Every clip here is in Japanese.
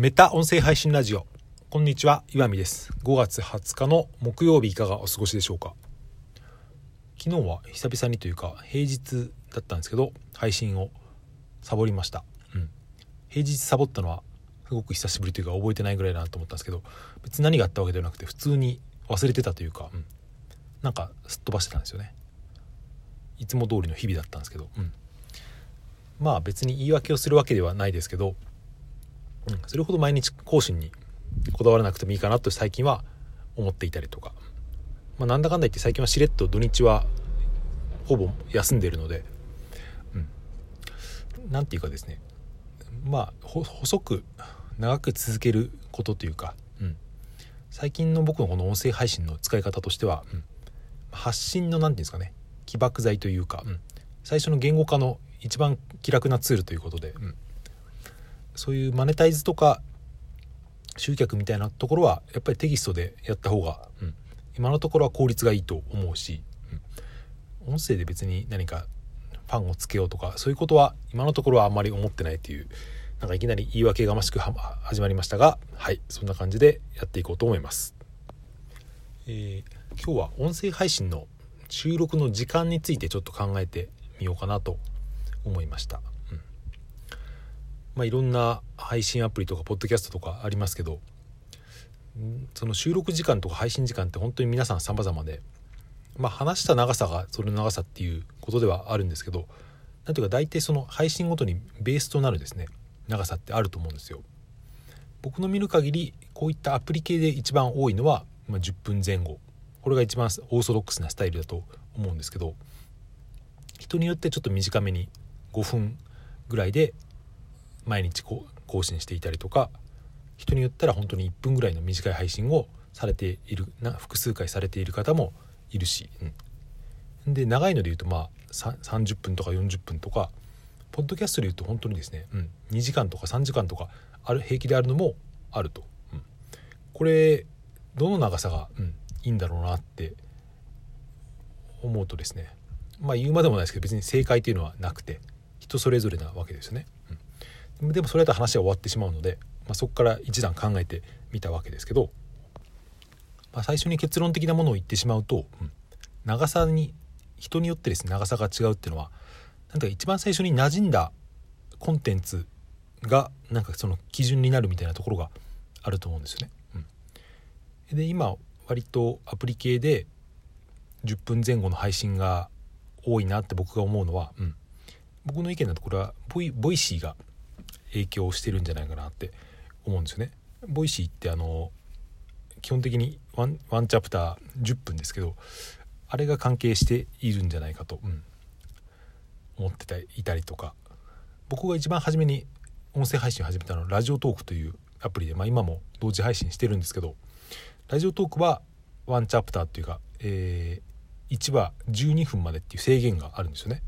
メタ音声配信ラジオ。こんにちは岩見です。5月20日の木曜日いかがお過ごしでしょうか？昨日は久々にというか平日だったんですけど配信をサボりました、うん、平日サボったのはすごく久しぶりというか覚えてないぐらいだなと思ったんですけど別に何があったわけではなくて普通に忘れてたというか、うん、なんかすっ飛ばしてたんですよね。いつも通りの日々だったんですけど、うん、まあ別に言い訳をするわけではないですけどそれほど毎日更新にこだわらなくてもいいかなと最近は思っていたりとか、まあ、なんだかんだ言って最近はしれっと土日はほぼ休んでいるので。何、うん、て言うかですね。まあ細く長く続けることというか、うん、最近の僕のこの音声配信の使い方としては、うん、発信の何て言うんですかね。起爆剤というか、うん、最初の言語化の一番気楽なツールということで、うん。そういうマネタイズとか集客みたいなところはやっぱりテキストでやった方が、うん、今のところは効率がいいと思うし、うん、音声で別に何かファンをつけようとかそういうことは今のところはあんまり思ってないというなんかいきなり言い訳がましく始まりましたがはい。そんな感じでやっていこうと思います、えー、今日は音声配信の収録の時間についてちょっと考えてみようかなと思いました。まあ、いろんな配信アプリとかポッドキャストとかありますけどその収録時間とか配信時間って本当に皆さん様々で、まあ、話した長さがそれの長さっていうことではあるんですけどなんていうか大体その配信ごとにベースとなるですね長さってあると思うんですよ。僕の見る限りこういったアプリ系で一番多いのは、まあ、10分前後これが一番オーソドックスなスタイルだと思うんですけど人によってちょっと短めに5分ぐらいで毎日こう更新していたりとか人によったら本当に1分ぐらいの短い配信をされているな複数回されている方もいるし、うん、で長いので言うとまあ30分とか40分とかポッドキャストで言うと本当にですね、うん、2時間とか3時間とかある平気であるのもあると、うん、これどの長さが、うん、いいんだろうなって思うとですねまあ言うまでもないですけど別に正解っていうのはなくて人それぞれなわけですよね。うん。でもそれだと話は終わってしまうので、まあ、そこから一段考えてみたわけですけど、まあ、最初に結論的なものを言ってしまうと、うん、長さに人によってですね長さが違うっていうのはなんか一番最初に馴染んだコンテンツがなんかその基準になるみたいなところがあると思うんですよね。うん、で今割とアプリ系で10分前後の配信が多いなって僕が思うのは、うん、僕の意見だとこれはボイ Voicy が影響してるんじゃないかなって思うんですよね。 Voicy ってあの基本的にワンワンチャプター10分ですけどあれが関係しているんじゃないかと、うん、思ってたいたりとか僕が一番初めに音声配信を始めたのはラジオトークというアプリで、まあ、今も同時配信してるんですけどラジオトークはワンチャプターっていうか、えー、1話12分までっていう制限があるんですよね。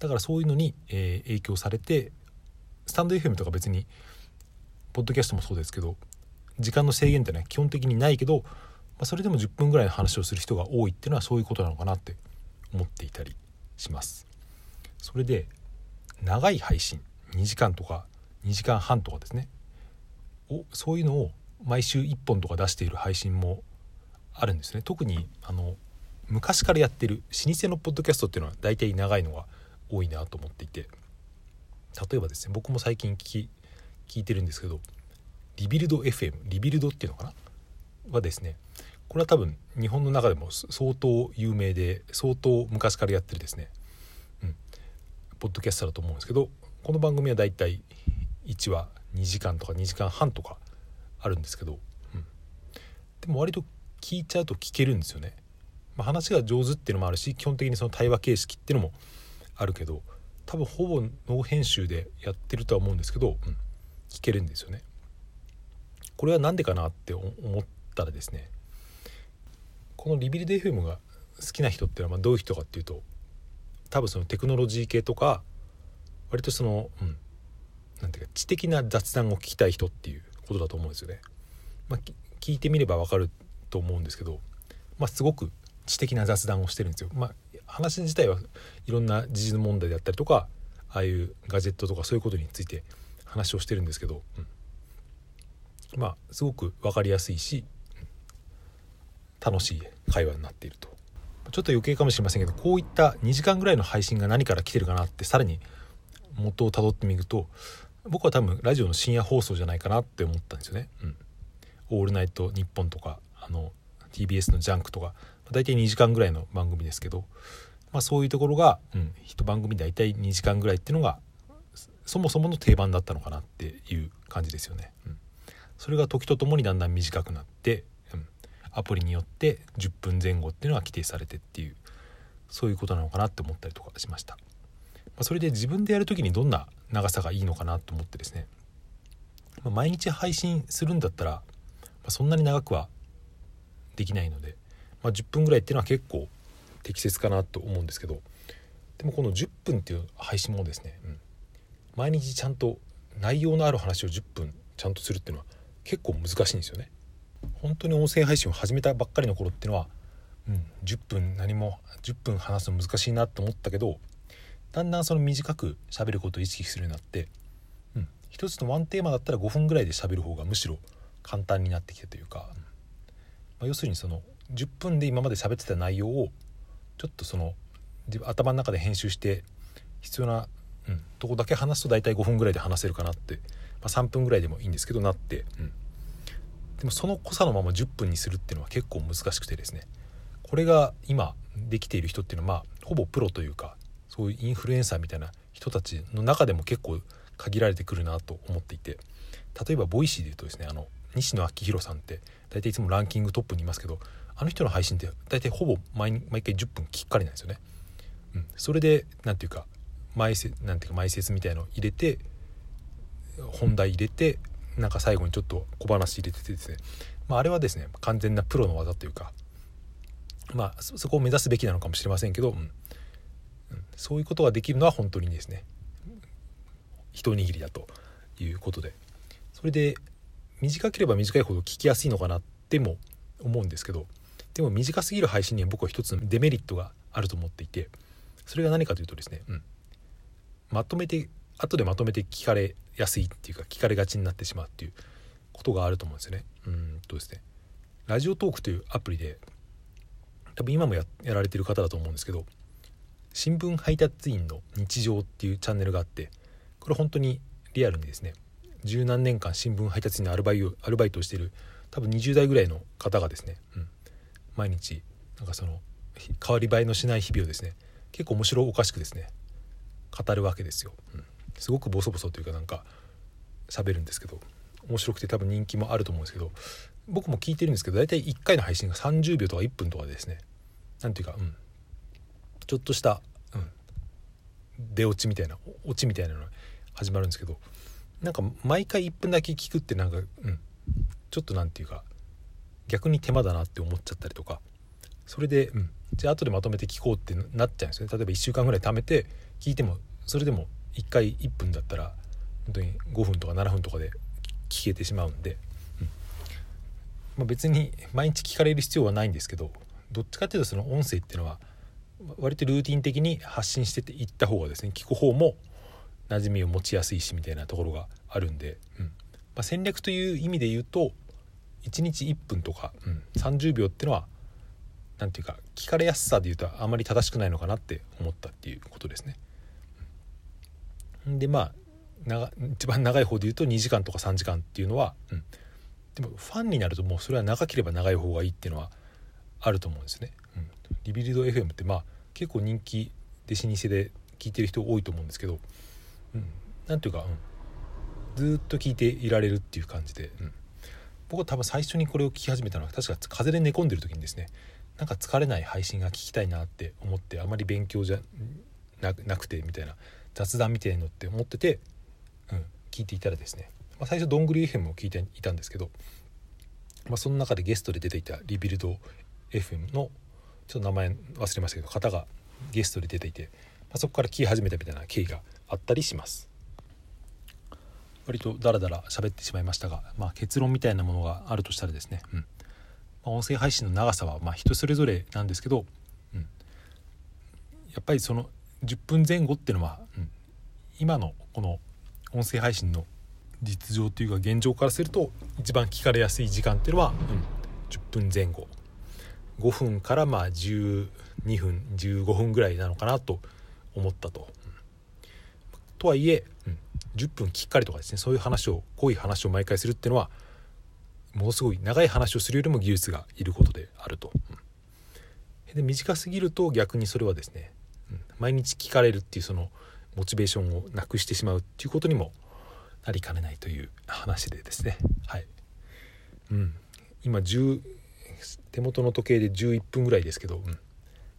だからそういうのに、えー、影響されてスタンド FM とか別にポッドキャストもそうですけど時間の制限ってね基本的にないけど、まあ、それでも10分ぐらいの話をする人が多いっていうのはそういうことなのかなって思っていたりします。それで長い配信2時間とか2時間半とかですねおそういうのを毎週1本とか出している配信もあるんですね特にあの昔からやってる老舗のポッドキャストっていうのは大体長いのが多いなと思っていて例えばですね僕も最近聞き聞いてるんですけどリビルド FM リビルドっていうのかな？はですねこれは多分日本の中でも相当有名で相当昔からやってるですね、うん、ポッドキャストだと思うんですけどこの番組はだいたい1話2時間とか2時間半とかあるんですけど、うん、でも割と聞いちゃうと聞けるんですよね。まあ、話が上手っていうのもあるし基本的にその対話形式っていうのもあるけど多分ほぼノー編集でやってるとは思うんですけど、うん、聞けるんですよね。これは何でかなって思ったらですねこのリビルド FM が好きな人っていうのはどういう人かっていうと多分そのテクノロジー系とか割とその、うん、なんていうか知的な雑談を聞きたい人っていうことだと思うんですよね。まあ、聞いてみればわかると思うんですけど、まあ、すごく知的な雑談をしてるんですよ。まあ、話自体はいろんな時事問題であったりとかああいうガジェットとかそういうことについて話をしてるんですけど、うん、まあすごく分かりやすいし楽しい会話になっていると。ちょっと余計かもしれませんけどこういった2時間ぐらいの配信が何から来てるかなってさらに元をたどってみると僕は多分ラジオの深夜放送じゃないかなって思ったんですよね。うん。オールナイトニッポンとかあの TBS のジャンクとか大体2時間ぐらいの番組ですけど、まあ、そういうところが、うん、一番組大体2時間ぐらいっていうのがそもそもの定番だったのかなっていう感じですよね。うん、それが時とともにだんだん短くなって、うん、アプリによって10分前後っていうのが規定されてっていうそういうことなのかなって思ったりとかしました。まあ、それで自分でやる時にどんな長さがいいのかなと思ってですね、まあ、毎日配信するんだったらまあ、そんなに長くはできないので、まあ、10分ぐらいっていうのは結構適切かなと思うんですけど。でもこの10分っていう配信もですね、うん、毎日ちゃんと内容のある話を10分ちゃんとするっていうのは結構難しいんですよね。本当に音声配信を始めたばっかりの頃っていうのは、うん、10分何も10分話すの難しいなと思ったけどだんだんその短く喋ることを意識するようになって、うん、一つのワンテーマだったら5分ぐらいで喋る方がむしろ簡単になってきてというか、まあ、要するにその10分で今まで喋ってた内容をちょっとその頭の中で編集して必要な、うん、とこだけ話すと大体5分ぐらいで話せるかなって、まあ、3分ぐらいでもいいんですけどなって、うん、でもその濃さのまま10分にするっていうのは結構難しくてですね。これが今できている人っていうのはまあほぼプロというかそういうインフルエンサーみたいな人たちの中でも結構限られてくるなと思っていて例えば Voicy で言うとですねあの西野亮廣さんって大体いつもランキングトップにいますけどあの人の配信って大体ほぼ毎毎回10分きっかりなんですよね。うん、それで何ていうか前せなんていうか前説みたいの入れて本題入れてなんか最後にちょっと小話入れててですね、まあ、あれはですね完全なプロの技というかまあそこを目指すべきなのかもしれませんけど、うん、そういうことができるのは本当にですね一握りだということで。それで短ければ短いほど聞きやすいのかなっても思うんですけどでも短すぎる配信には僕は一つのデメリットがあると思っていてそれが何かというとですね、うん、まとめて後でまとめて聞かれやすいっていうか聞かれがちになってしまうっていうことがあると思うんですよね。うんとですねラジオトークというアプリで多分今もやられてる方だと思うんですけど新聞配達員の日常っていうチャンネルがあってこれ本当にリアルにですね十何年間新聞配達員のアルバイトアルバイトをしている多分20代ぐらいの方がですね、うん、毎日なんかその変わり映えのしない日々をですね結構面白おかしくですね語るわけですよ、うん、すごくボソボソというかなんか喋るんですけど面白くて多分人気もあると思うんですけど僕も聞いてるんですけど大体1回の配信が30秒とか1分とかでですね何ていうか、うん、ちょっとした、うん、出落ちみたいなオチみたいなのが始まるんですけどなんか毎回1分だけ聞くってなんか、うん、ちょっと何て言うか逆に手間だなって思っちゃったりとか。それで、うん、じゃあ後でまとめて聞こうってなっちゃうんですよね。例えば1週間ぐらい貯めて聞いてもそれでも1回1分だったら本当に5分とか7分とかで聞けてしまうんで、うん。まあ、別に毎日聞かれる必要はないんですけどどっちかっていうとその音声っていうのは割とルーティン的に発信してていった方がですね聞く方も馴染みを持ちやすいしみたいなところがあるんで、うん。まあ、戦略という意味で言うと1日1分とか、うん、30秒ってのは何て言うか聞かれやすさで言うとあまり正しくないのかなって思ったっていうことですね。でまあ長一番長い方で言うと2時間とか3時間っていうのは、うん、でもファンになるともうそれは長ければ長い方がいいっていうのはあると思うんですね。うん、リビルド FM ってまあ結構人気で老舗で聞いてる人多いと思うんですけどうん、なんていうか、うん、ずっと聞いていられるっていう感じで、うん、僕は多分最初にこれを聞き始めたのは確か風邪で寝込んでる時にですねなんか疲れない配信が聞きたいなって思ってあまり勉強じゃなくてみたいな雑談みたいのって思ってて、うん、聞いていたらですね、まあ、最初どんぐり FM を聞いていたんですけど、まあ、その中でゲストで出ていたリビルド FM のちょっと名前忘れましたけど方がゲストで出ていて、あ、そこから聞き始めたみたいな経緯があったりします。割とダラダラ喋ってしまいましたが、まあ、結論みたいなものがあるとしたらですね、うん。まあ、音声配信の長さはま人それぞれなんですけど、うん、やっぱりその10分前後っていうのは、うん、今のこの音声配信の実情というか現状からすると一番聞かれやすい時間っていうのは、うん、10分前後。5分からまあ12分15分ぐらいなのかなと思ったと。とはいえ、うん、10分きっかりとかですねそういう話を濃い話を毎回するっていうのはものすごい長い話をするよりも技術がいることであると。うん、で短すぎると逆にそれはですね、うん、毎日聞かれるっていうそのモチベーションをなくしてしまうっていうことにもなりかねないという話でですね。はい。うん。今10手元の時計で11分ぐらいですけど、うん、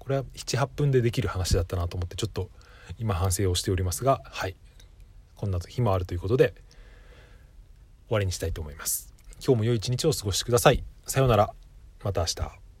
これは78分でできる話だったなと思ってちょっと今反省をしておりますがはい。こんな日もあるということで終わりにしたいと思います。今日も良い一日をお過ごしください。さようなら。また明日。